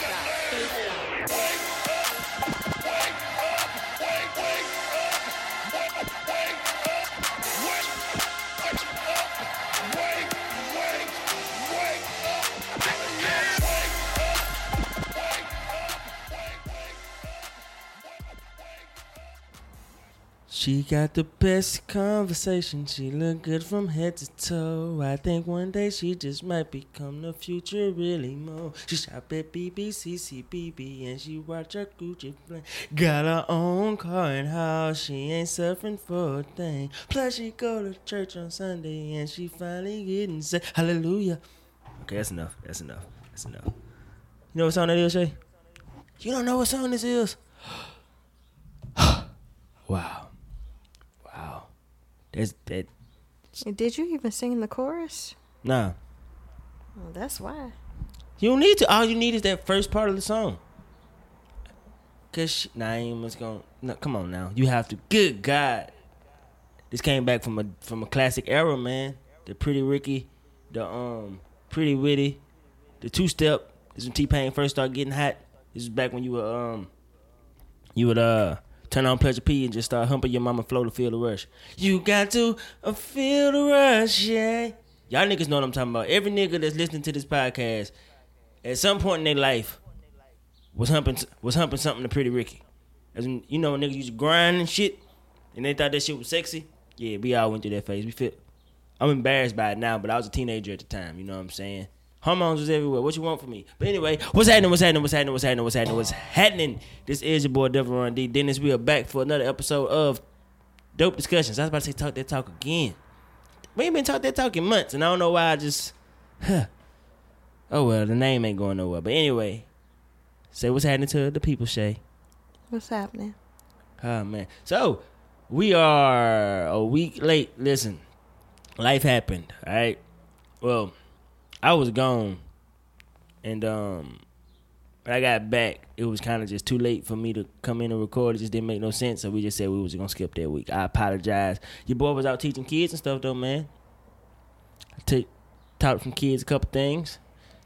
Face out. She got the best conversation. She look good from head to toe. I think one day she just might become the future really more. She shop at BBCCBB and she watch her Gucci flame. Got her own car and house. She ain't suffering for a thing. Plus she go to church on Sunday and she finally getting saved. Hallelujah. Okay, that's enough. That's enough. That's enough. You know what song that is, Shay? You don't know what song this is? Wow. That Did you even sing the chorus? nah. Well, that's why. You don't need to. All you need is that first part of the song. Cause she, nah, I ain't much going. No, come on now. You have to. Good God. This came back from a from a classic era, man. The Pretty Ricky, the um Pretty Witty, the two step. This when T Pain first started getting hot. This is back when you were um you would uh turn on Pleasure P and just start humping your mama flow to feel the rush. You got to uh, feel the rush, yeah. Y'all niggas know what I'm talking about. Every nigga that's listening to this podcast, at some point in their life, was humping was humping something to Pretty Ricky. As in, you know, niggas used to grind and shit, and they thought that shit was sexy. Yeah, we all went through that phase. We feel. I'm embarrassed by it now, but I was a teenager at the time. You know what I'm saying? Hormones was everywhere. What you want from me? But anyway, what's happening? What's happening? What's happening? What's happening? What's happening? What's happening? This is your boy Devil Run D. Dennis. We are back for another episode of Dope Discussions. I was about to say talk that talk again. We ain't been talk that talk in months, and I don't know why. I just, huh. Oh well, the name ain't going nowhere. But anyway, say what's happening to the people, Shay. What's happening? Oh man. So we are a week late. Listen, life happened. All right. Well, I was gone, and um, I got back, it was kind of just too late for me to come in and record. It just didn't make no sense. So we just said we was gonna skip that week. I apologize. Your boy was out teaching kids and stuff, though, man. Take taught some kids a couple things.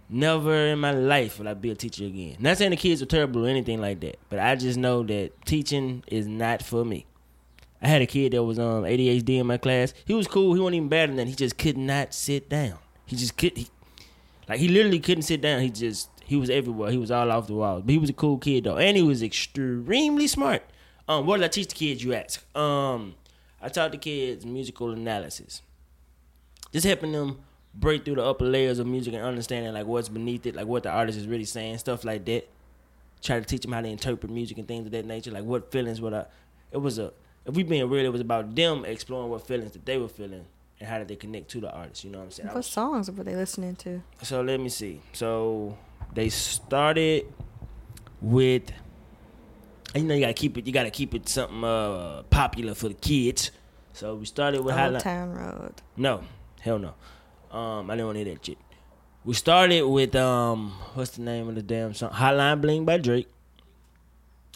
Never in my life will I be a teacher again. Not saying the kids are terrible or anything like that, but I just know that teaching is not for me. I had a kid that was um ADHD in my class. He was cool. He wasn't even bad than that. He just could not sit down. He just could. He, like he literally couldn't sit down. He just he was everywhere. He was all off the walls. But he was a cool kid though, and he was extremely smart. Um, what did I teach the kids? You ask. Um, I taught the kids musical analysis. Just helping them break through the upper layers of music and understanding like what's beneath it, like what the artist is really saying, stuff like that. Try to teach them how to interpret music and things of that nature, like what feelings What I. It was a. If we being real, it was about them exploring what feelings that they were feeling and how did they connect to the artist. You know what I'm saying? What was- songs were they listening to? so let me see. So they started with you know you gotta keep it you gotta keep it something uh popular for the kids. So we started with Old Highline. Town Road. No, hell no. Um, I didn't want to hear that shit. We started with um, what's the name of the damn song? Hotline Bling by Drake.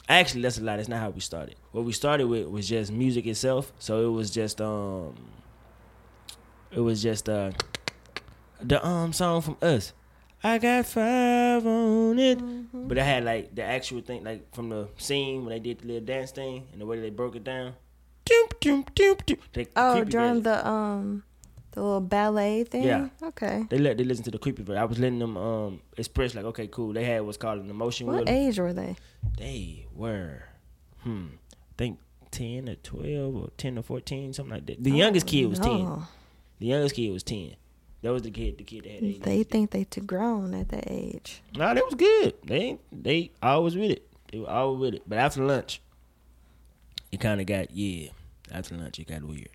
Actually, that's a lie. That's not how we started. What we started with was just music itself. So it was just um, it was just uh, the um song from us. I got five on it, Mm-hmm. but I had like the actual thing, like from the scene when they did the little dance thing and the way they broke it down. Doom, doom, doom, doom. They- Oh, during version. the um, the little ballet thing. Yeah. Okay. They let they listen to the creepy version. I was letting them um express like, okay, cool. They had what's called an emotion What with them. age were they? They were, hmm, I think ten or twelve or ten or fourteen, something like that. The youngest kid was ten. The youngest kid was ten. That was the kid. The kid that had ADHD. They think they too grown at that age. Nah, that was good. They they always with it. They were always with it. But after lunch, it kind of got yeah. After lunch, it got weird.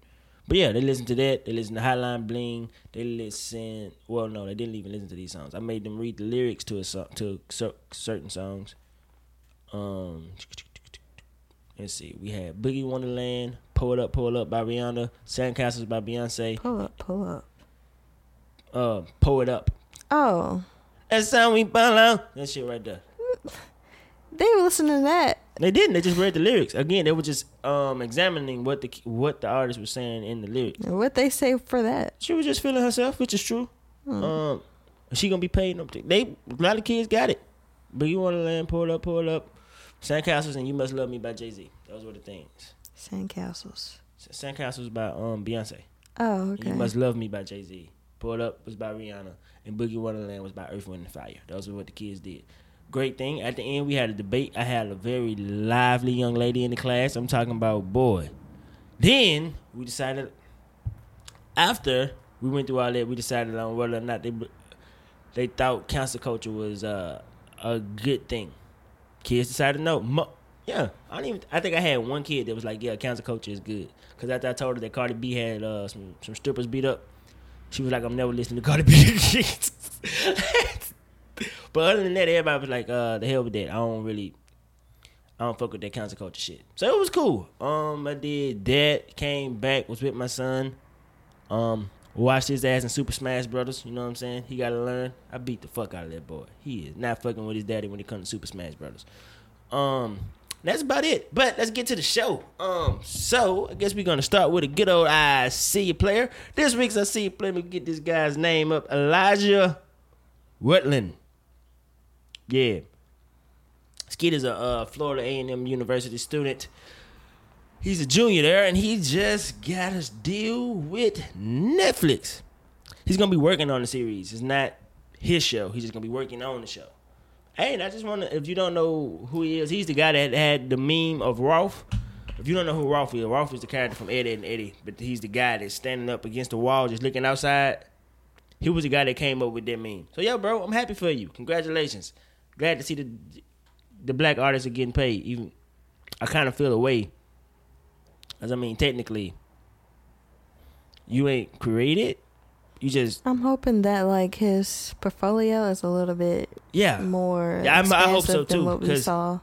But yeah, they listened to that. They listened to Hotline Bling. They listen. Well, no, they didn't even listen to these songs. I made them read the lyrics to a song, to certain songs. Um, let's see. We had Boogie Wonderland, "Pour It Up, Pour It Up" by Rihanna, "Sandcastles" by Beyonce, Pull up, pull up. uh, "Pour It Up." Oh, That's how we ball out. That shit right there. they were listening to that. They didn't. They just read the lyrics. Again, they were just um examining what the what the artist was saying in the lyrics. And what they say for that? She was just feeling herself, which is true. Um, she gonna be paid. No, they a lot of kids got it. Boogie Wonderland, Pull Up, Pull Up, Sandcastles, and You Must Love Me by Jay Z. Those were the things. Sandcastles. Sandcastles by um Beyonce. Oh, And okay. You Must Love Me by Jay Z. Pull Up was by Rihanna. And Boogie Wonderland was by Earth, Wind, and Fire. Those were what the kids did. Great thing. At the end, we had a debate. I had a very lively young lady in the class. I'm talking about boy. Then we decided, after we went through all that, we decided on whether or not they they thought cancel culture was uh, a good thing. Kids decided no. Mo- yeah, I don't even. I think I had one kid that was like, "Yeah, cancel culture is good." Because after I told her that Cardi B had uh, some some strippers beat up, she was like, "I'm never listening to Cardi B." Shit But other than that, everybody was like, "Uh, the hell with that. I don't really, I don't fuck with that cancel culture shit." So it was cool. Um, I did that. Came back. Was with my son. Um, watched his ass in Super Smash Brothers. You know what I'm saying? He got to learn. I beat the fuck out of that boy. He is not fucking with his daddy when it comes to Super Smash Brothers. Um, that's about it. But let's get to the show. Um, so I guess we're gonna start with a good old I see you player. This week's I see you player. Let me get this guy's name up. Elijah Rutland. Yeah. Skid is a uh, Florida A&M University student. He's a junior there, and he just got us deal with Netflix. He's gonna be working on the series. It's not his show. He's just gonna be working on the show. Hey, and I just want to, if you don't know who he is, he's the guy that had the meme of Rolf. If you don't know who Rolf is, Rolf is the character from Eddie and Eddie, but he's the guy that's standing up against the wall, just looking outside. He was the guy that came up with that meme. So, yo, bro, I'm happy for you. Congratulations. Glad to see the the black artists are getting paid. Even I kind of feel away, as I mean, technically, you ain't created. You just I'm hoping that like his portfolio is a little bit yeah. more Yeah, I'm- I hope so, than too, what we 'cause- saw.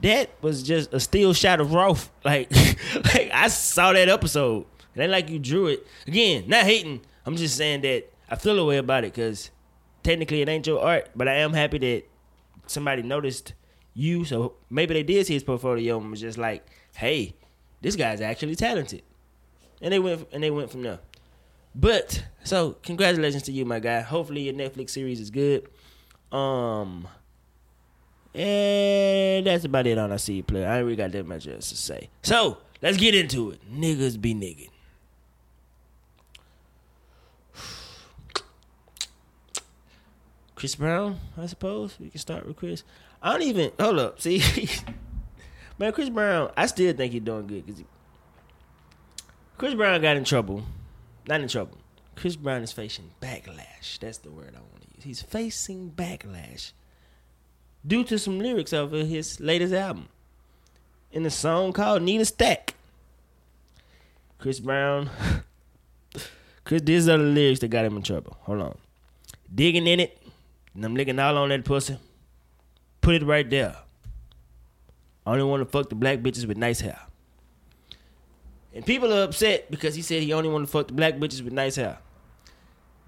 that was just a still shot of Rolf. Like, like I saw that episode. It ain't like you drew it. Again, not hating. I'm just saying that I feel a way about it because technically it ain't your art, but I am happy that somebody noticed you. So maybe they did see his portfolio and was just like, "Hey, this guy's actually talented," and they went and they went from there. But so congratulations to you, my guy. Hopefully your Netflix series is good. Um. And that's about it on I see you play. I ain't really got that much else to say. So let's get into it. Niggas be niggin'. Chris Brown, I suppose we can start with Chris. I don't even hold up. See, man, Chris Brown. I still think he's doing good because Chris Brown got in trouble. Not in trouble. Chris Brown is facing backlash. That's the word I want to use. He's facing backlash due to some lyrics of his latest album in a song called Need a Stack. Chris Brown. Chris, these are the lyrics that got him in trouble. Hold on. Digging in it, and I'm licking all on that pussy. Put it right there. I only want to fuck the black bitches with nice hair. And people are upset because he said he only want to fuck the black bitches with nice hair.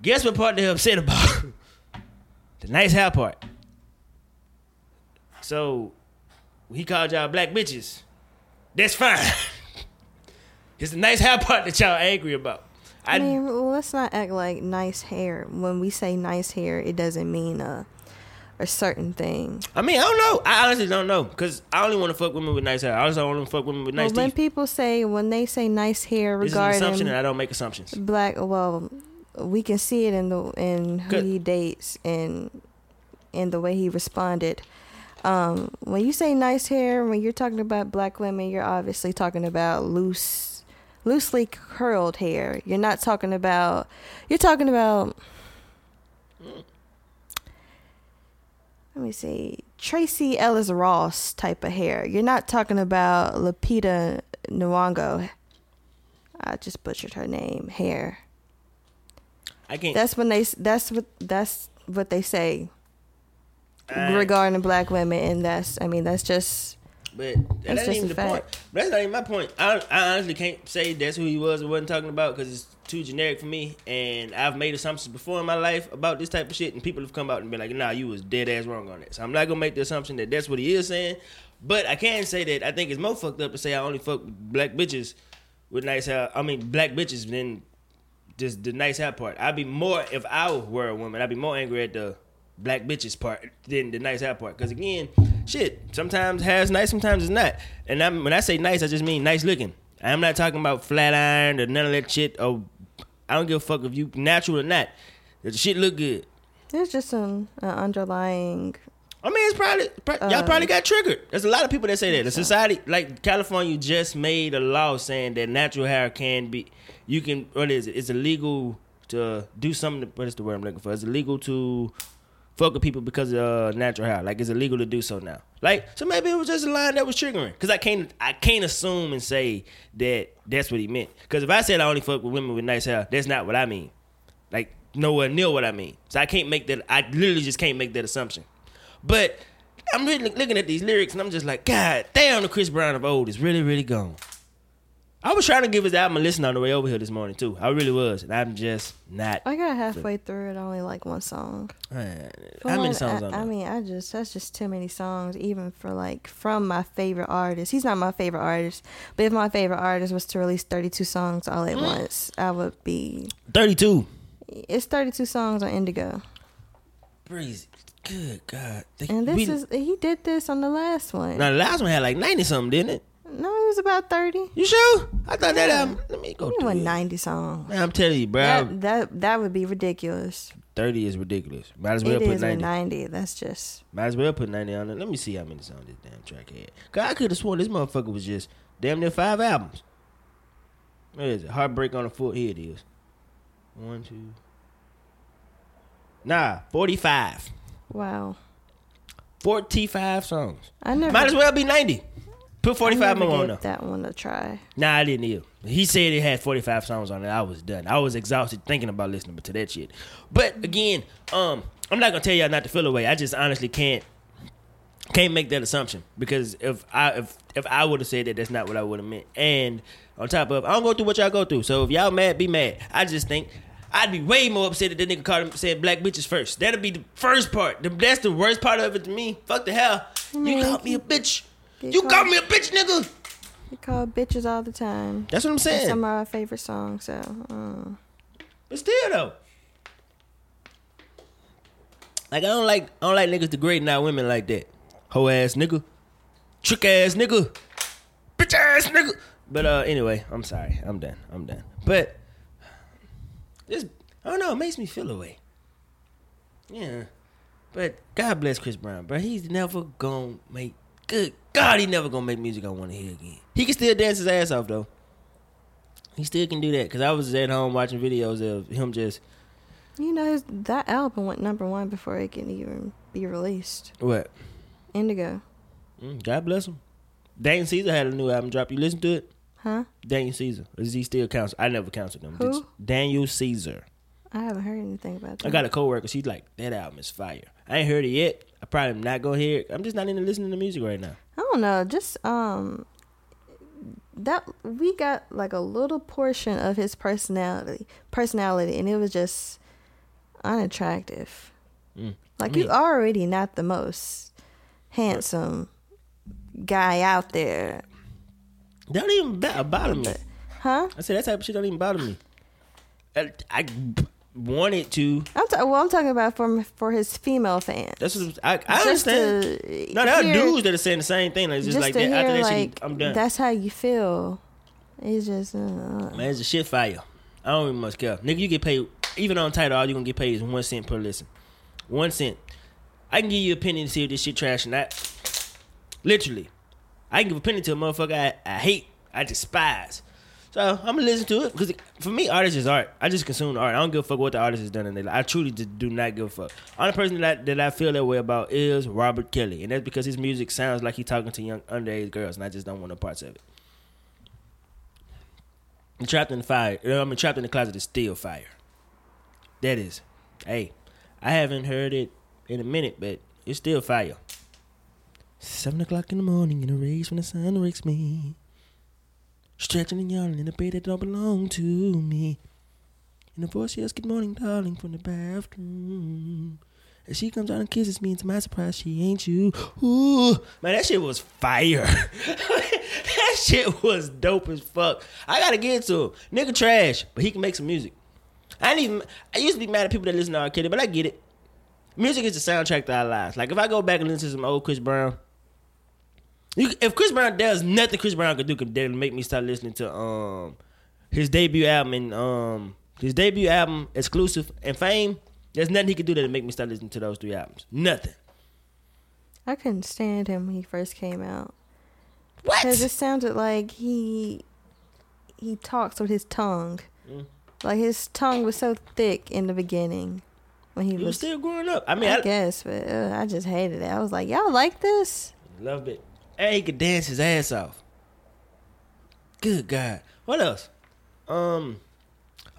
Guess what part they're upset about? the nice hair part. So he called y'all black bitches. That's fine. it's the nice hair part that y'all angry about. I, I, mean, let's not act like nice hair. When we say nice hair, it doesn't mean a a certain thing. I mean, I don't know. I honestly don't know because I only want to fuck women with nice hair. I also want to fuck women with nice well, when teeth. people say when they say nice hair This is an assumption, regarding and I don't make assumptions. black, well, we can see it in the in who he dates and in the way he responded. Um, when you say nice hair, when you're talking about black women, you're obviously talking about loose, loosely curled hair. You're not talking about. You're talking about. Let me see, Tracee Ellis Ross type of hair. You're not talking about Lupita Nyong'o. I just butchered her name. Hair. I can't. That's when they. That's what. That's what they say I- regarding black women, and that's. I mean, that's just. But that That's ain't just even the point. fact. That's not even my point. I, I honestly can't say that's who he was or wasn't talking about because it's too generic for me. And I've made assumptions before in my life about this type of shit, and people have come out and been like, "Nah, you was dead ass wrong on that." So I'm not gonna make the assumption that that's what he is saying. But I can say that I think it's more fucked up to say I only fuck black bitches with nice hair. I mean, black bitches than just the nice hair part. I'd be more if I were a woman. I'd be more angry at the black bitches part than the nice hair part. Because again, shit, sometimes hair's nice, sometimes it's not. And I'm, when I say nice, I just mean nice looking. I'm not talking about flat iron or none of that shit. Or I don't give a fuck if you natural or not. Does the shit look good. There's just some uh, underlying. I mean, it's probably, pro- y'all probably got triggered. There's a lot of people that say that. The society, like California, just made a law saying that natural hair can be, you can, what is it? It's illegal to do something. What is the word I'm looking for? It's illegal to fuck with people because of uh, natural hair. Like it's illegal to do so now. Like so, maybe it was just a line that was triggering. Because I can't, I can't assume and say that that's what he meant. Because if I said I only fuck with women with nice hair, that's not what I mean. Like nowhere near what I mean. So I can't make that. I literally just can't make that assumption. But I'm really looking at these lyrics and I'm just like, God damn, the Chris Brown of old is really, really gone. I was trying to give his album a listen on the way over here this morning too. I really was, and I'm just not. I got halfway through it, only like one song. Man, how many songs I, I mean, I just that's just too many songs, even for like from my favorite artist. He's not my favorite artist, but if my favorite artist was to release 32 songs all Mm. at once, I would be. Thirty-two. It's 32 songs on Indigo, Breezy. Good God. They- and this we- is he did this on the last one. now the last one had like ninety something, didn't it? No, it was about 30. You sure? I thought that Yeah. album. Let me go. It was it. 90 songs. Man, I'm telling you, bro. That that that would be ridiculous. Thirty is ridiculous. Might as well It put is a ninety. 90. That's just Might as well put 90 on it. Let me see how many songs this damn track had. Cause I could have sworn this motherfucker was just damn near five albums. What is it? Heartbreak on the Foot. Here it is. One, two. Nah, 45. wow. 45 songs. I never. Might as well be 90. Put 45 never more on there. that one a try. Nah, I didn't either. He said it had 45 songs on it. I was done. I was exhausted thinking about listening to that shit. But again, um, I'm not gonna tell y'all not to feel away. I just honestly can't can't make that assumption because if I if if I would have said that, that's not what I would have meant. And on top of, I don't go through what y'all go through. So if y'all mad, be mad. I just think. I'd be way more upset if that nigga called him said black bitches first. That'd be the first part. The- That's the worst part of it to me. Fuck the hell. You called me a bitch. You called me a bitch, nigga. You call bitches all the time. That's what I'm That's saying. some of our favorite songs. So, um, But still though. Like I don't like I don't like niggas degrading our women like that. Hoe ass nigga. Trick ass nigga. Bitch ass nigga. But uh anyway, I'm sorry. I'm done. I'm done. But this I don't know, it makes me feel away. Yeah. But God bless Chris Brown, bro. He's never gonna make good God, he never gonna make music I wanna hear again. He can still dance his ass off though. He still can do that because I was at home watching videos of him just you know, his, that album went number one before it can even be released. what? Indigo, Mm, God bless him. Daniel Caesar had a new album drop. You listen to it? huh? Daniel Caesar. Is he still counsel? I never counseled him. Who? Daniel Caesar. I haven't heard anything about that. I got a coworker. She's like, that album is fire. I ain't heard it yet. I probably am not gonna hear it. I'm just not into listening to music right now. I don't know. Just um, that we got like a little portion of his personality, personality, and it was just unattractive. Mm. Like I mean- you already not the most handsome guy out there, That don't even bother me. huh? I said that type of shit don't even bother me. I, I wanted to. I'm ta- well. I'm talking about for for his female fans. That's what I, I understand. no, there are dudes that are saying the same thing. Like it's just, just like that. After that like shit, I'm done. that's how you feel. It's just uh, Man, it's a shit fire. I don't even much care. Nigga, you get paid, even on Tidal, all you gonna get paid is one cent per listen. One cent. I can give you an opinion to see if this shit trash or not. Literally. I can give an opinion to a motherfucker I, I hate, I despise. So I'm gonna listen to it because for me, art is art. I just consume art. I don't give a fuck what the artist has done in their. I truly just do not give a fuck. Only person that I, that I feel that way about is Robert Kelly, and that's because his music sounds like he's talking to young underage girls, and I just don't want no parts of it. And trapped in the fire. I mean, trapped in the closet is still fire. That is. Hey, I haven't heard it in a minute, but it's still fire. Seven o'clock in the morning in a race when the sun wakes me. Stretching and yawning in a bed that don't belong to me. And the voice yells, Good morning, darling, from the bathroom. And she comes out and kisses me, and to my surprise, she ain't you. Ooh, man, that shit was fire. that shit was dope as fuck. I gotta get to him. Nigga trash, but he can make some music. I ain't even. I used to be mad at people that listen to R. Kelly, but I get it. music is the soundtrack to our lives. Like if I go back and listen to some old Chris Brown, you, if Chris Brown does nothing Chris Brown could do could make me start listening to um his debut album and um his debut album exclusive and fame. There's nothing he could do that would make me start listening to those three albums. Nothing. I couldn't stand him when he first came out. What? Because it sounded like he he talks with his tongue. Mm. Like his tongue was so thick in the beginning when he He was was. still growing up. I mean, I, I, guess, but uh, I just hated it. I was like, y'all like this? Loved it. And he could dance his ass off. Good God. What else? Um.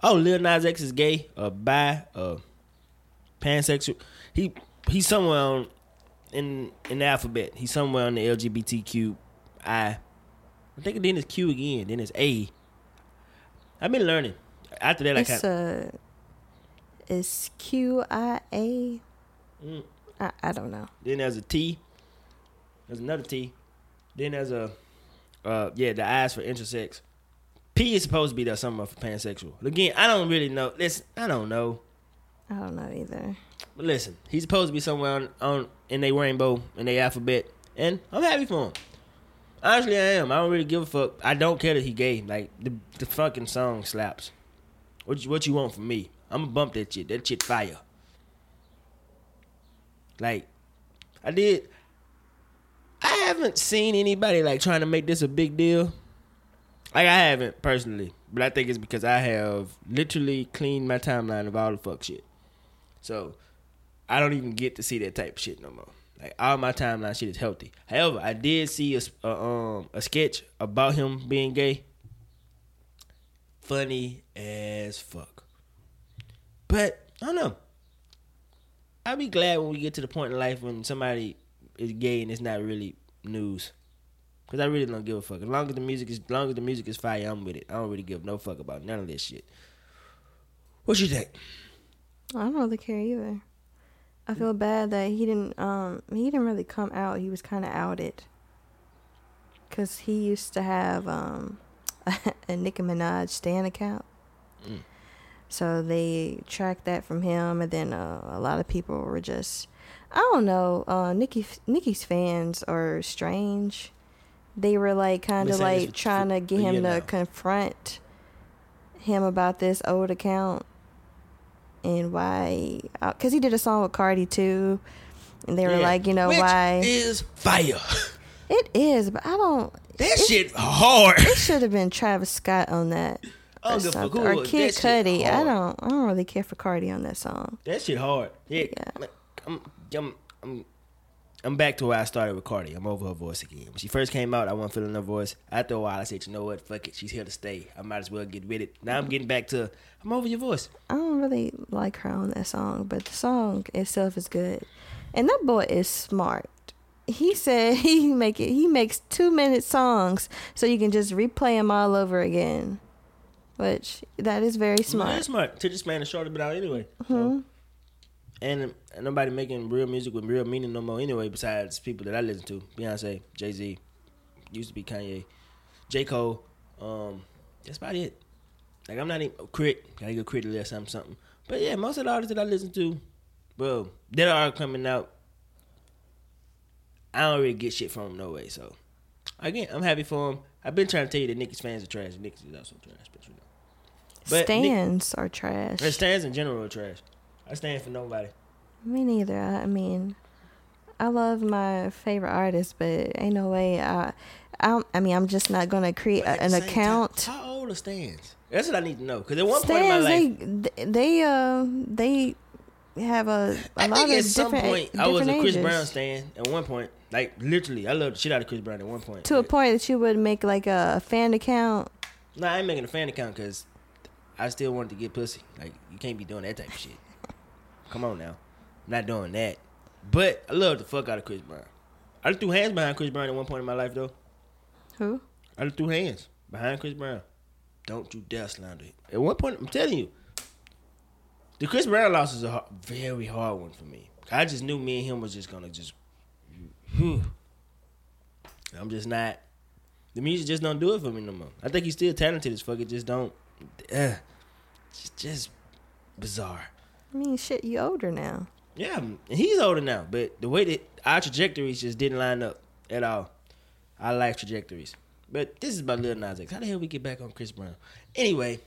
Oh, Lil Nas X is gay or bi or pansexual. He he's somewhere on in in the alphabet. He's somewhere on the LGBTQ I. I think then it's Q again. Then it's A. I've been learning. After that, I It's kind uh, it's Q I A. Mm. I I don't know. Then there's a T. There's another T. Then there's a, uh, yeah, the I's for intersex. P is supposed to be there somewhere for pansexual. Again, I don't really know. Listen, I don't know. I don't know either. But listen, he's supposed to be somewhere on, on in their rainbow, in their alphabet, and I'm happy for him. Honestly, I am. I don't really give a fuck. I don't care that he gay. Like the the fucking song slaps. What you, what you want from me? I'm gonna bump that shit. That shit fire. Like, I did. Haven't seen anybody like trying to make this a big deal. Like I haven't personally, but I think it's because I have literally cleaned my timeline of all the fuck shit. So I don't even get to see that type of shit no more. Like all my timeline shit is healthy. However, I did see a, a, um a sketch about him being gay. Funny as fuck. But I don't know. I'll be glad when we get to the point in life when somebody is gay and it's not really news. Cause I really don't give a fuck. As long as the music is, as long as the music is fire, I'm with it. I don't really give no fuck about none of this shit. What you think? I don't really care either. I feel bad that he didn't. Um, he didn't really come out. He was kind of outed. Cause he used to have um, a Nicki Minaj stan account. Mm. So they tracked that from him, and then uh, a lot of people were just, I don't know. Uh, Nicki Nicki's fans are strange. They were like kind of like trying to get him to now. confront him about this old account and why because he did a song with cardi too and they were Yeah. like you know Which why is fire? it is but i don't That it, shit hard. it should have been travis scott on that or, don't give a fuck something. or kid cudi i don't i don't really care for cardi on that song That shit hard. Yeah. Yeah. I'm, I'm, I'm, I'm back to where I started with Cardi. I'm over her voice again. When she first came out, I wasn't feeling her voice. After a while, I said, you know what? Fuck it. She's here to stay. I might as well get with it. Now I'm getting back to, I'm over your voice. i don't really like her on that song but the song itself is good and that boy is smart he said he make it he makes two minute songs so you can just replay them all over again which that is very Smart. smart smart. To this man is short been out anyway. So, Mhm. And, and nobody making real music with real meaning no more anyway, besides people that I listen to. Beyonce, Jay Z, used to be Kanye, J. Cole. Um, that's about it. Like I'm not even a crit. Gotta go crit or something something. But yeah, most of the artists that I listen to, well, that are coming out, I don't really get shit from them no way. So again, I'm happy for them. I've been trying to tell you that Nicki's fans are trash. Nicki's is also trash, but you know. But Nick- Stans are trash. Stans in general are trash. I stan for nobody. Me neither. I mean, I love my favorite artist, but ain't no way. I, I, I mean, I'm just not gonna create a, an account. time, how old are stans? That's what I need to know. Because at one point in my life, they, they, uh, they have a, a I lot think of at some different, point I was a Chris ages. Brown stan. At one point, like literally, I loved the shit out of Chris Brown. At one point, To a point that you would make like a fan account. No, I ain't making a fan account because I still wanted to get pussy. Like you can't be doing that type of shit. Come on now, I'm not doing that. But I love the fuck out of Chris Brown. I threw hands behind Chris Brown at one point in my life though. Who? I threw hands behind Chris Brown. Don't you dare slander him. At one point, I'm telling you, the Chris Brown loss is a hard, very hard one for me. I just knew me and him was just gonna just. Whew. I'm just not. The music just don't do it for me no more. I think he's still talented as fuck. It just don't. Uh, it's just bizarre. I mean, shit, you older now. Yeah, he's older now, but the way that our trajectories just didn't line up at all. Our life trajectories. But this is about Lil Nas X. How the hell we get back on Chris Brown? Anyway,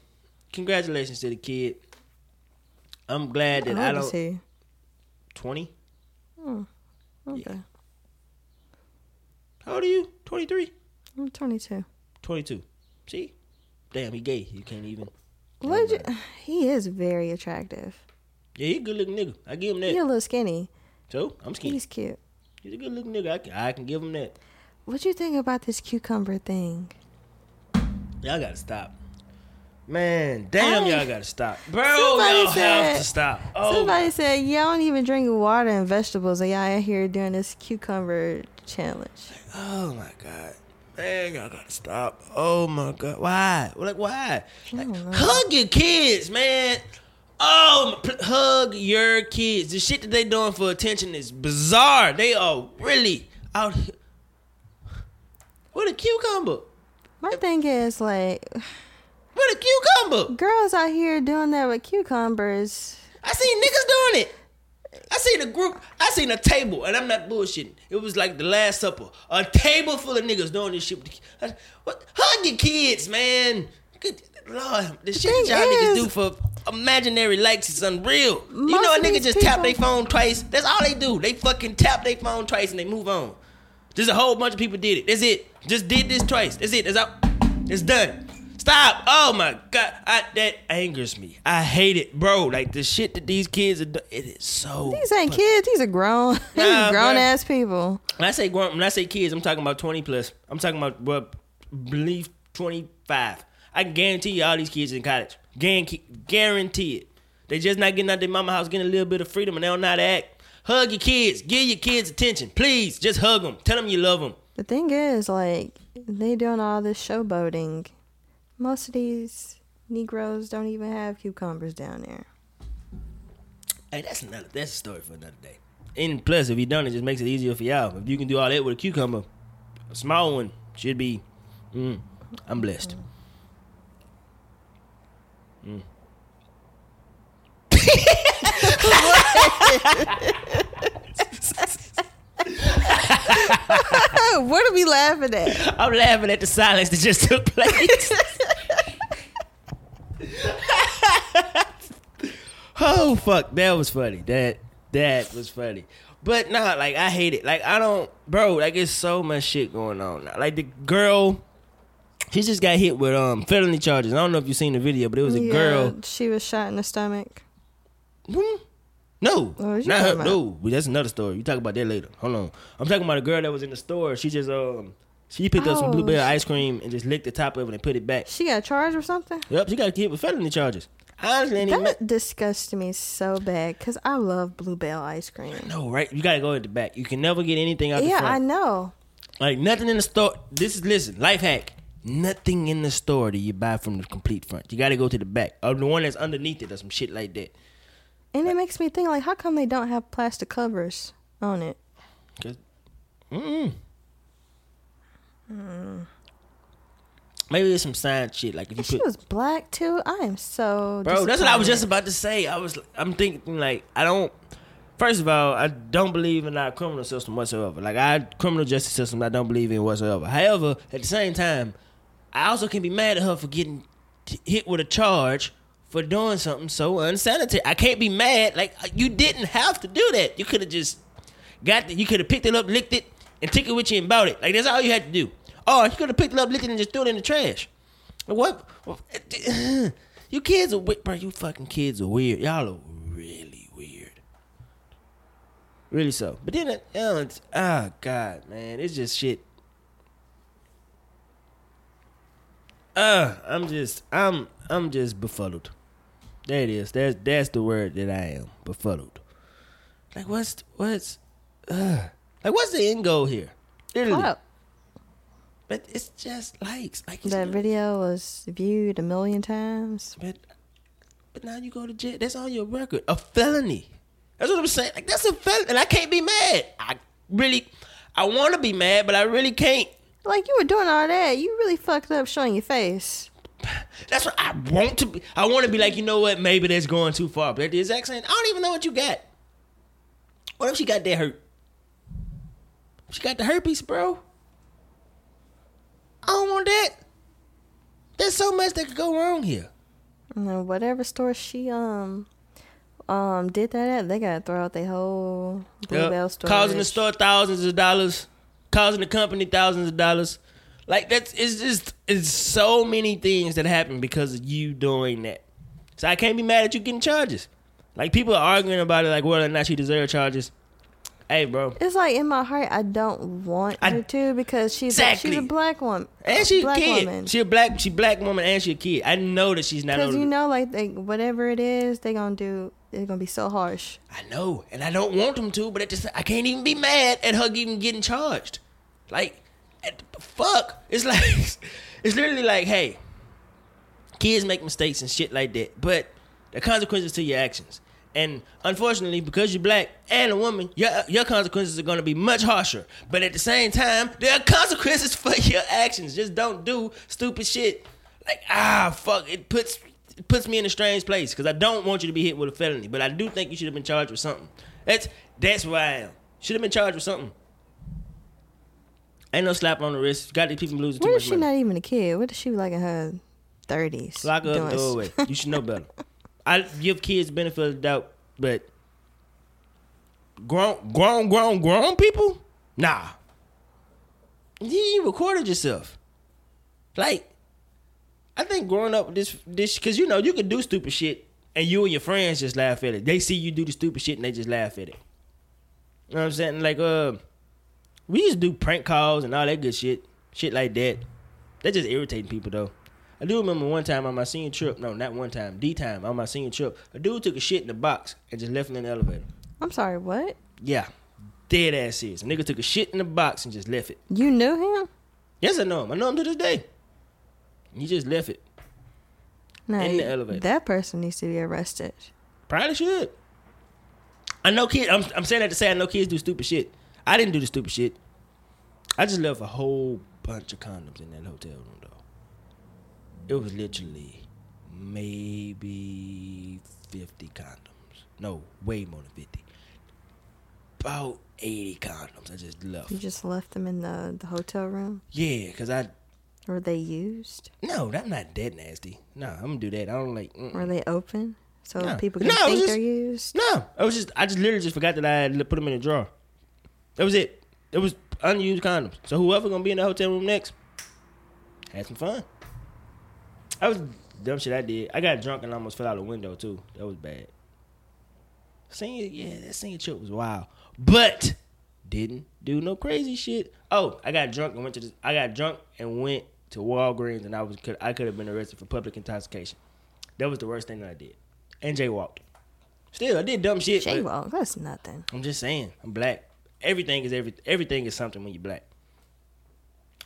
congratulations to the kid. I'm glad that How I old is don't. Twenty. Hmm, okay. How old are you? Twenty three. I'm 22. 22. See? Damn, he gay. You can't even. What? You, he is very attractive. Yeah, he a good looking nigga. I give him that. He a little skinny. So I'm skinny. He's cute. He's a good looking nigga. I can, I can give him that. What you think about this cucumber thing? Y'all gotta stop. Man, damn, I- y'all gotta stop. Bro, y'all have said- to stop. Oh, Somebody said y'all don't even drink water and vegetables, and y'all out here doing this cucumber challenge. oh my God. Man, y'all gotta stop. Oh my God. Why? Like, why? Like, hug your kids, man. Oh, pl- hug your kids. The shit that they doing for attention is bizarre. They are really out here. What a cucumber. My thing is like, What a cucumber. girls out here doing that with cucumbers. I seen niggas doing it. I seen a group. I seen a table, and I'm not bullshitting. It was like the Last Supper. A table full of niggas doing this shit. with the- What? Hug your kids, man. Good Lord, the shit that y'all niggas is- do for imaginary likes is unreal. you know a nigga just tap their phone twice. That's all they do. They fucking tap their phone twice and they move on. Just a whole bunch of people did it. That's it. Just did this twice. That's it. That's out. It's done. Stop. Oh my god. I, that angers me. I hate it, bro. Like the shit that these kids are doing. It is so. These ain't kids. These are grown, these Nah, grown bruh. ass people. When I say grown, when I say kids, I'm talking about 20 plus. I'm talking about what believe 25. I can guarantee you all these kids in college. Guarantee, guarantee it. They just not getting out their mama house, getting a little bit of freedom, and they don't know how to act. Hug your kids. Give your kids attention, please. Just hug them. Tell them you love them. The thing is, like, they doing all this showboating. Most of these Negroes don't even have cucumbers down there. Hey, that's another. That's a story for another day. And plus, if you done it, just makes it easier for y'all. If you can do all that with a cucumber, a small one should be. Mm, I'm blessed. Mm. what are we laughing at? I'm laughing at the silence that just took place. oh fuck, that was funny. That that was funny. But nah, like I hate it. Like I don't, bro. Like it's so much shit going on now. Like the girl, she just got hit with um felony charges. I don't know if you've seen the video, but it was a Yeah, girl. She was shot in the stomach. Hmm? No, not her. about? No, that's another story. We talk about that later. Hold on. I'm talking about a girl that was in the store. She just um she picked up some Oh, bluebell ice cream and just licked the top of it and put it back. She got charged or something? Yep, she got hit with felony charges. Honestly, That disgusts me so bad because I love Bluebell ice cream. no right. You gotta go at the back. You can never get anything out Yeah, the I know. like nothing in the store. This is listen, life hack. Nothing in the store that you buy from the complete front. You gotta go to the back or the one that's underneath it or some shit like that. And it makes me think, like, how come they don't have plastic covers on it? Cause, mm. Maybe it's some science shit. Like if you And she was black too. I am so. Bro, that's what I was just about to say. I was, I'm thinking like, I don't. First of all, I don't believe in our criminal system whatsoever. Like our criminal justice system, I don't believe in whatsoever. However, at the same time, I also can be mad at her for getting t- hit with a charge for doing something so unsanitary. I can't be mad. Like uh, you didn't have to do that. You could have just got. The, you could have picked it up, licked it, and took it with you and bought it. Like that's all you had to do. Or you could have picked it up, licked it, and just threw it in the trash. What? Uh, you kids are weird, bro. You fucking kids are weird. Y'all are really weird. Really so. But then, know, oh god, man, it's just shit. Uh, I'm just, I'm, I'm just befuddled. There it is. That's that's the word that I am. Befuddled. Like what's what's, uh, like what's the end goal here? Literally. Clout. But it's just likes. Like That video was viewed a million times. But but now you go to jail. That's on your record. A felony. That's what I'm saying. Like that's a felony, and I can't be mad. I really, I want to be mad, but I really can't. Like you were doing all that, you really fucked up showing your face. That's what I want to be. I want to be like, you know what? Maybe that's going too far. But at the exact same, I don't even know what you got. What if she got that hurt? She got the herpes, bro. I don't want that. There's so much that could go wrong here. And whatever store she um um did that at, they gotta throw out their whole Bluebell Yep. store. Causing the store thousands of dollars, causing the company thousands of dollars. Like that's it's just it's so many things that happen because of you doing that. So I can't be mad at you getting charges. Like people are arguing about it, like whether or not she deserves charges. Hey, bro, It's like in my heart, I don't want I- her to because she's a, she's a black woman. and she's a black kid. woman. She a black she black woman and she a kid. I know that she's not. Because you know, like they, whatever it is, they gonna do. It's gonna be so harsh. I know, and I don't want them to, but at just I can't even be mad at her even getting charged. Like, fuck, it's like it's literally like, hey, kids make mistakes and shit like that, but the consequences to your actions. And unfortunately, because you're black and a woman, your your consequences are going to be much harsher. But at the same time, there are consequences for your actions. Just don't do stupid shit. Like ah, fuck, it puts it puts me in a strange place because I don't want you to be hit with a felony, but I do think you should have been charged with something. That's that's where I am. Should have been charged with something. Ain't no slap on the wrist. Got these people losing too What much if she money. not even a kid? What if she like in her thirties? Lock up, throw away. You should know better. I give kids benefit of the doubt, but grown, grown, grown, grown people, nah. You, recorded yourself. Like, I think growing up with this, this, because you know you can do stupid shit, and you and your friends just laugh at it. They see you do the stupid shit, and they just laugh at it. You know what I'm saying? Like, uh, we used to do prank calls and all that good shit, shit like that. That just irritating people though. I do remember one time on my senior trip. No, not one time. D time on my senior trip. A dude took a shit in the box and just left it in the elevator. I'm sorry. What? Yeah, dead ass serious. A nigga took a shit in the box and just left it. You knew him? Yes, I know him. I know him to this day. He just left it. No, In the elevator. That person needs to be arrested. Probably should. I know kids. I'm, I'm saying that to say I know kids do stupid shit. I didn't do the stupid shit. I just left a whole bunch of condoms in that hotel room though. It was literally maybe fifty condoms. No, way more than fifty. About eighty condoms. I just left. You just left them in the the hotel room. Yeah, cause I Were they used? no, I'm not that nasty. No, I'm gonna do that. I don't like. mm-mm. Were they open so No. people can No, think just- they're used? No, I was just I just literally just forgot that I had put them in a drawer. That was it. It was unused condoms. So whoever gonna be in the hotel room next, had some fun. That was dumb shit I did. I got drunk and almost fell out the window too. That was bad. Senior, yeah, that senior trip was wild, but didn't do no crazy shit. Oh, I got drunk and went to this. I got drunk and went to Walgreens and I was could I could have been arrested for public intoxication. That was the worst thing that I did. And jaywalked. Still, I did dumb shit. Jaywalk. That's nothing. I'm just saying, I'm black. Everything is every everything is something when you're black.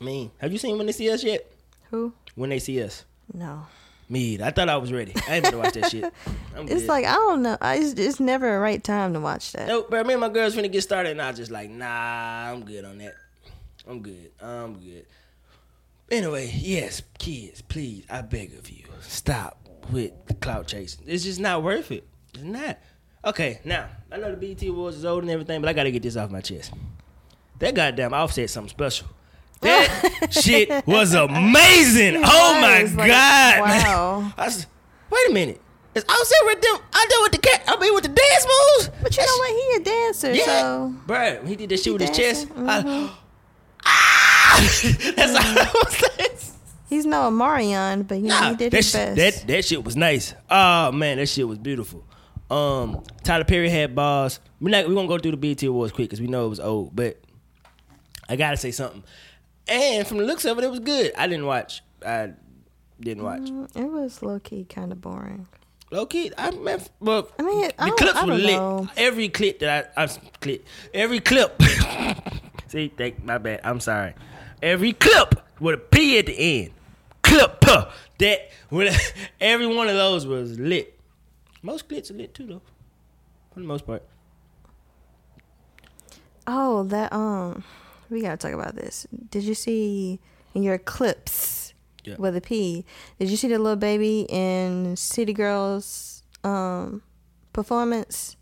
I mean, have you seen when they see us yet? Who? When they see us, No. me. either. I thought I was ready. I ain't gonna watch that shit. I'm It's good. like I don't know. I, it's, it's never a right time to watch that. nope, bro. Me and my girls finna get started, and I was just like, nah, I'm good on that. I'm good. I'm good. Anyway, yes, kids, please, I beg of you, stop with the clout chasing. It's just not worth it. It's not. Okay, now I know the BET Awards is old and everything, but I gotta get this off my chest. That goddamn offset something special. That shit was amazing. It oh my was, like, god! wow. I was, wait a minute. Is Offset with them? I did with the cat. I mean with the dance moves. But you know what? He a dancer, Yeah, so bruh, he did the shit with his dancing, chest. I- ah! That's all I was saying. he's no Marion, but you know, Nah, he did that, his shit, best. that that shit was nice. Oh man, that shit was beautiful. Um, Tyler Perry had bars. We're not we gonna go through the BET Awards quick because we know it was old, but I gotta say something. And from the looks of it, it was good. I didn't watch. I didn't watch. Mm, it was low key kind of boring. Low key, I mean, well, I mean, I the clips were lit. know. Every clip that I, I clip, every clip. See, thank my bad. I'm sorry. Every clip with a P at the end. Clip that. With every one of those was lit. Most clips are lit too, though, for the most part. Oh, that um, we gotta talk about this. Did you see in your clips Yeah. with a P? Did you see the little baby in City Girls um performance?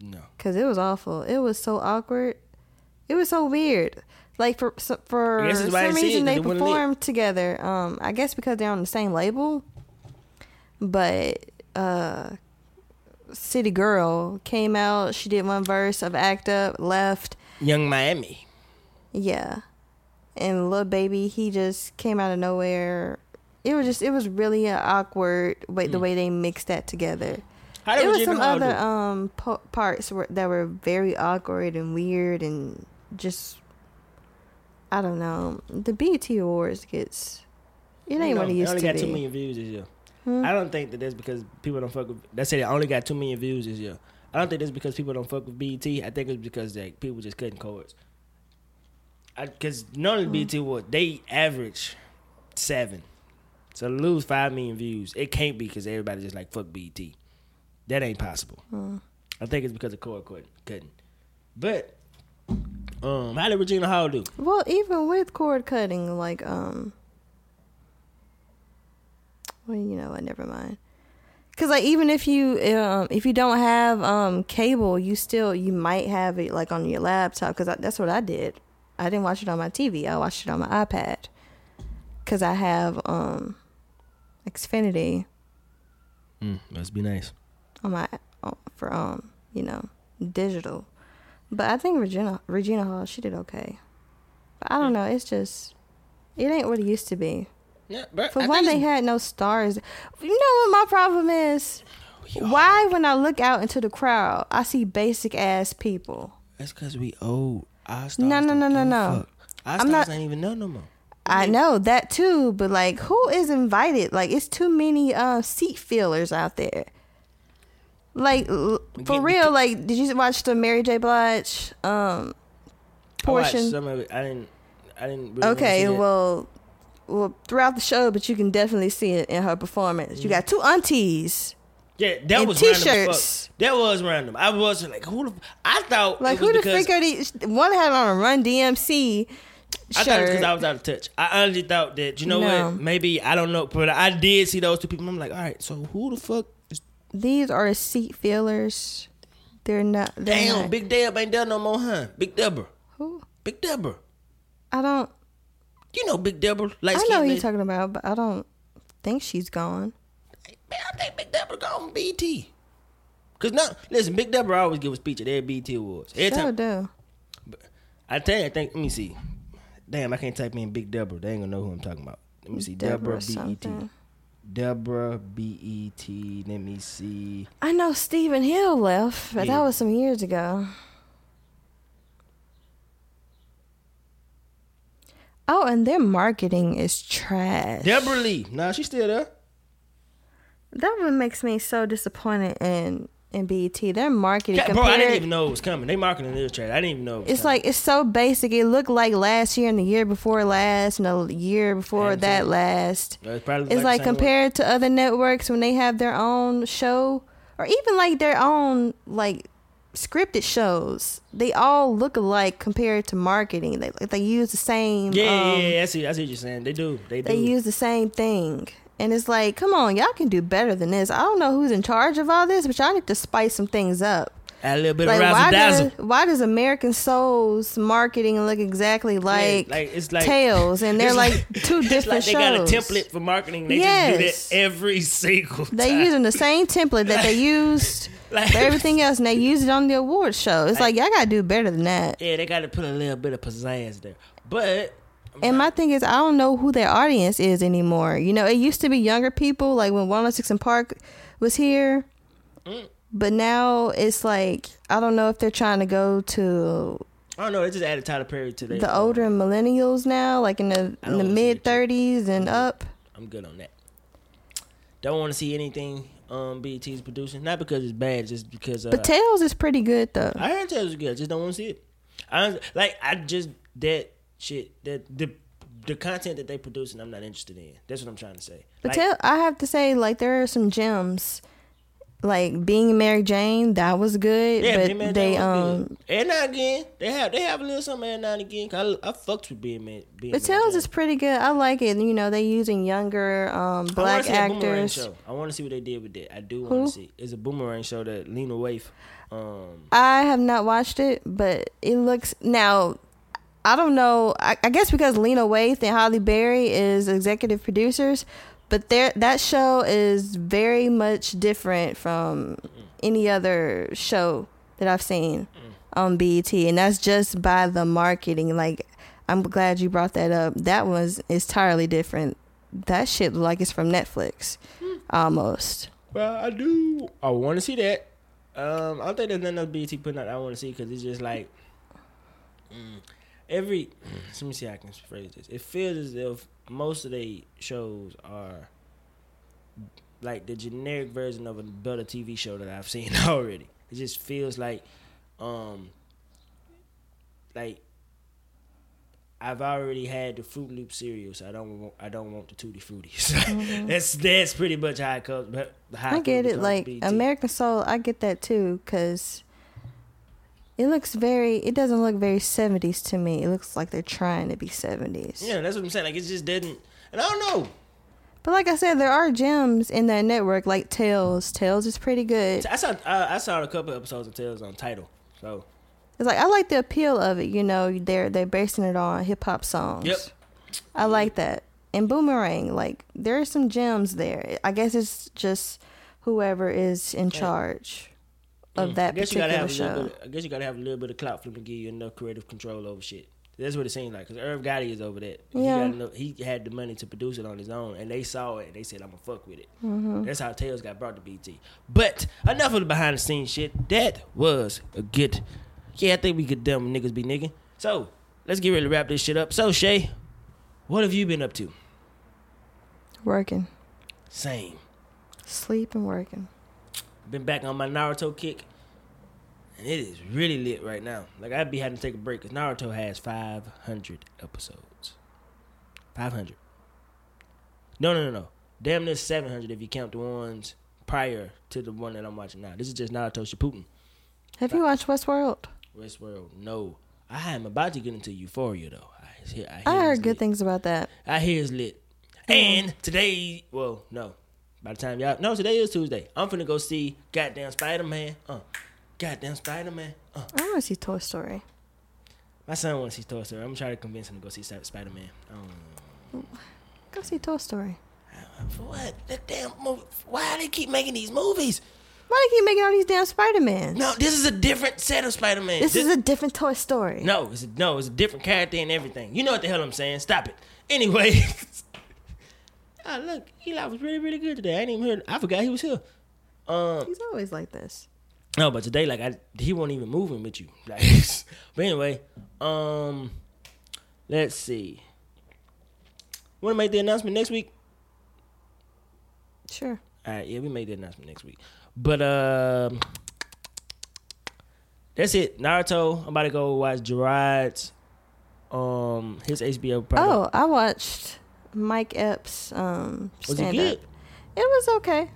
No. Cause it was awful. It was so awkward. It was so weird. Like for for I guess that's some why I didn't see it, they it wasn't lit. performed together. Um, I guess because they're on the same label. But uh, City Girl came out. She did one verse of Act Up, left. Young Miami. Yeah, and Lil Baby, he just came out of nowhere. It was just, it was really awkward way the Mm. way they mixed that together. How did There was some other um po- parts were, that were very awkward and weird and just I don't know. The BET Awards gets it ain't You know, what it used only to got be. two million views this year. Hmm? I don't think that that's because people don't fuck with. They say they only got two million views this year. I don't think that's because people don't fuck with BET. I think it's because like people just cutting cords. Because normally Hmm. BET Awards they average seven, so to lose five million views, it can't be because everybody just like fuck BET. That ain't possible. Hmm. I think it's because of cord cutting. cutting. But um, how did Regina Hall do? Well, even with cord cutting, like um, well, you know what? Never mind. Cause like even if you um if you don't have um cable, you still you might have it like on your laptop. Cause I, that's what I did. I didn't watch it on my TV. I watched it on my iPad. Cause I have um Xfinity Mm, must be nice. on my for um you know digital. But I think Regina Regina Hall she did okay. But I don't know. It's just it ain't what it used to be. Yeah, but For I one, they had no stars. You know what my problem is? Why, when I look out into the crowd, I see basic ass people? That's because we old. Our stars No, no, no, no, no. Our I'm stars not- ain't even know no more. I know that too, but like, who is invited? Like, it's too many uh, seat fillers out there. Like, for real, like, did you watch the Mary J. Blige um, I watched portion? some of it. I didn't. I didn't. Really Okay, well, well, throughout the show, but you can definitely see it in her performance. You got two aunties. yeah, that and was t-shirts. fuck. That was random. I wasn't like, who the? I thought Like it was who the freak are these? One had on a Run DMC I thought it because I was out of touch. I honestly thought that you know No. what? Maybe I don't know, but I did see those two people. I'm like, all right, so who the fuck? Is, These are seat fillers. They're not. They're damn, not. Big Deb ain't there no more, huh? Big Deborah, Who? Big Deborah. I don't. You know Big Deborah. Like I know who you're talking about, but I don't think she's gone. Man, I think Big Deborah gone from BT. Cause now, listen, Big Deborah always give a speech at every BT Awards. Every Sure time, do. I tell you, I think. Let me see. Damn, I can't type in Big Deborah. They ain't gonna know who I'm talking about. Let me see. Deborah, Deborah B E T. Deborah B E T. Let me see. I know Stephen Hill left, but Yeah. that was some years ago. Oh, and their marketing is trash. Debra Lee. Nah, she's still there. That one makes me so disappointed in in BET. Their marketing Yeah, bro, I didn't even know it was coming. They marketing this trash. I didn't even know. It was it's coming. like it's so basic. It looked like last year and the year before last and the year before that last. it's probably It's the like one. compared to other networks when they have their own show or even like their own like scripted shows. They all look alike compared to marketing. They they use the same. Yeah, um, yeah, yeah. I see. I see what you're saying. They do. They do. They use the same thing. And it's like, come on, y'all can do better than this. I don't know who's in charge of all this, but y'all need to spice some things up. Add a little bit Like, of why razzle dazzle. does, why does American Souls marketing look exactly like, like it's like Tales? And they're like, two different like they shows. got a template for marketing. They Yes. just do that every single Time. They using the same template that they used Like- for everything else, and they use it on the award show. It's like, y'all gotta do better than that. Yeah, they got to put a little bit of pizzazz there. But And my thing is, I don't know who their audience is anymore. You know, it used to be younger people, like when 106 and Park was here. Mm. But now it's like, I don't know if they're trying to go to I don't know. They just added Tyler Perry to their, the older millennials now, like in the, in the mid 30s and up. I'm good on that. Don't want to see anything um BT's producing. Not because it's bad, just because uh, But Tales is pretty good, though. I heard it is good. I just don't want to see it. I like I just that shit that the the content that they producing. I'm not interested in. That's what I'm trying to say. But Like, I have to say, like there are some gems like being Mary Jane, that was good. Yeah, but Being Mary they Jane was um good. every now again they have they have a little something every now and again. I, I fucked with being man. Being but Tales is pretty good. I like it. You know, they using younger um I black Boomerang actors. show. I want to see what they did with that. I do want to see. It's a boomerang show that Lena Waithe. Um, I have not watched it, but it looks now. I don't know. I, I guess because Lena Waithe and Halle Berry is executive producers, but there that show is very much different from any other show that I've seen on BET, and that's just by the marketing. Like, I'm glad you brought that up. That was entirely different. That shit look like it's from Netflix, almost. well, I do. I want to see that. Um, I don't think there's nothing else BT putting out. that I want to see because it's just like mm, every. Let me see how I can phrase this. It feels as if most of the shows are like the generic version of a better TV show that I've seen already. It just feels like, um, like I've already had the Froot Loop cereal, so I don't want I don't want the Tootie Fruities. that's that's pretty much how it comes. How Mm-hmm. I get it. Like. American Soul, I get that too, cause it looks very. It doesn't look very seventies to me. It looks like they're trying to be seventies. Yeah, that's what I'm saying. Like it just didn't. And I don't know. But like I said, there are gems in that network, like Tales. Tales is pretty good. I saw I, I saw a couple episodes of Tales on Tidal. So It's like I like the appeal of it. You know, they're they're basing it on hip hop songs. Yep. I like that. And Boomerang, like there are some gems there. I guess it's just whoever is in charge of mm, that I guess you gotta particular have a show. little bit. I guess you gotta have a little bit of clout for them to give you enough creative control over shit. That's what it seems like. Cause Irv Gotti is over that. Yeah. He, got enough, he had the money to produce it on his own, and they saw it. and They said, "I'm gonna fuck with it." Mm-hmm. That's how Tales got brought to BT. But enough of the behind the scenes shit. That was a good. Yeah, I think we could dumb niggas be nigging. So let's get ready to wrap this shit up. So Shay, what have you been up to? Working, Same. sleep, and working. Been back on my Naruto kick, and it is really lit right now. Like I'd be having to take a break because Naruto has 500 episodes. 500. No, no, no, no. Damn near 700 if you count the ones prior to the one that I'm watching now. This is just Naruto Shippuden. Have you watched Westworld? Westworld, no. I am about to get into Euphoria though. I, hear, I, hear I heard good lit. things about that. I hear it's lit. And today, well, no. By the time y'all, no, today is Tuesday. I'm finna go see goddamn Spider Man. Uh, goddamn Spider Man. Uh, I want to see Toy Story. my son wants to see Toy Story. I'm trying to convince him to go see Spider Man. Um, Go see Toy Story. for what? That damn movie. Why they keep making these movies? Why do you keep making all these damn Spider Man? No, this is a different set of Spider Man. This is a different Toy Story. No, it's a, no, it's a different character and everything. You know what the hell I'm saying? Stop it. Anyway. ah, look, Eli was really, really good today. I didn't even hear. I forgot he was here. Um, He's always like this. no, but today, like, I he won't even moving with you. Like, but anyway, um, let's see. Want to make the announcement next week? Sure. All right, yeah, we made the announcement next week. But um, that's it. Naruto. I'm about to go watch Gerard's um his HBO product. Oh, I watched Mike Epps um was it stand good? up. It was okay.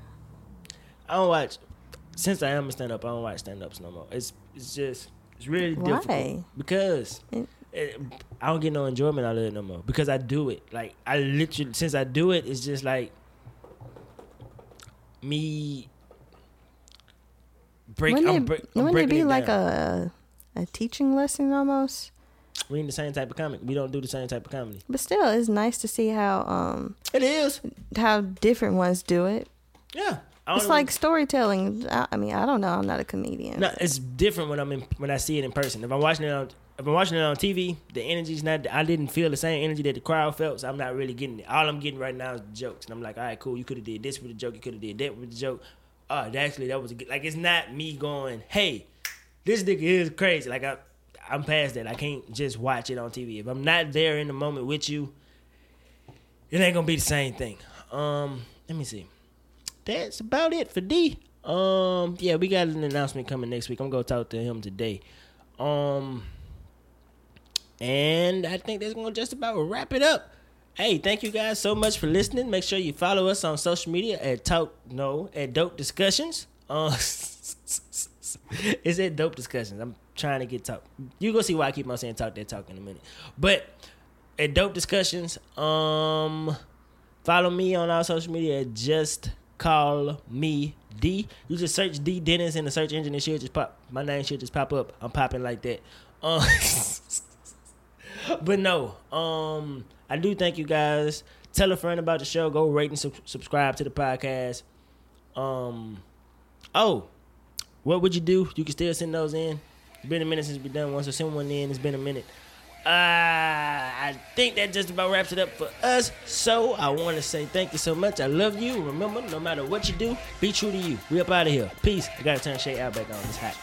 I don't watch since I am a stand up. I don't watch stand ups no more. It's it's just it's really Why? difficult because It- it, I don't get no enjoyment out of it no more because I do it. Like I literally since I do it, it's just like me break. wouldn't I'm, it, break, I'm wouldn't it be like a a teaching lesson almost? We ain't the same type of comic. We don't do the same type of comedy. But still, it's nice to see how um It is. how different ones do it. Yeah. It's like storytelling. I, I mean, I don't know. I'm not a comedian. No, it's different when I'm in when I see it in person. If I'm watching it on if I'm watching it on TV, the energy's not. I didn't feel the same energy that the crowd felt, so I'm not really getting it. All I'm getting right now is jokes, and I'm like, all right, cool. You could have did this with the joke. You could have did that with the joke. Oh, actually, that was a good. Like, it's not me going, hey, this nigga is crazy. Like, I, I'm past that. I can't just watch it on TV. If I'm not there in the moment with you, it ain't gonna be the same thing. Um, let me see. That's about it for D. Um, yeah, we got an announcement coming next week. I'm gonna talk to him today. Um, and I think that's gonna just about wrap it up. Hey, thank you guys so much for listening. Make sure you follow us on social media at Talk No at Dope Discussions. Uh, it's at dope discussions. I'm trying to get talk. You go see why I keep on saying talk that talk in a minute. But at dope discussions, um, follow me on all social media. Just call me D. You just search D Dennis in the search engine and shit just pop. My name should just pop up. I'm popping like that. Um, but no, um, I do thank you guys. Tell a friend about the show. Go rate and sub- subscribe to the podcast. Um, oh, what would you do? You can still send those in. It's been a minute since we done one, so send one in. It's been a minute. Uh, I think that just about wraps it up for us. So I want to say thank you so much. I love you. Remember, no matter what you do, be true to you. We up out of here. Peace. I gotta turn Shay out back on. It's hot.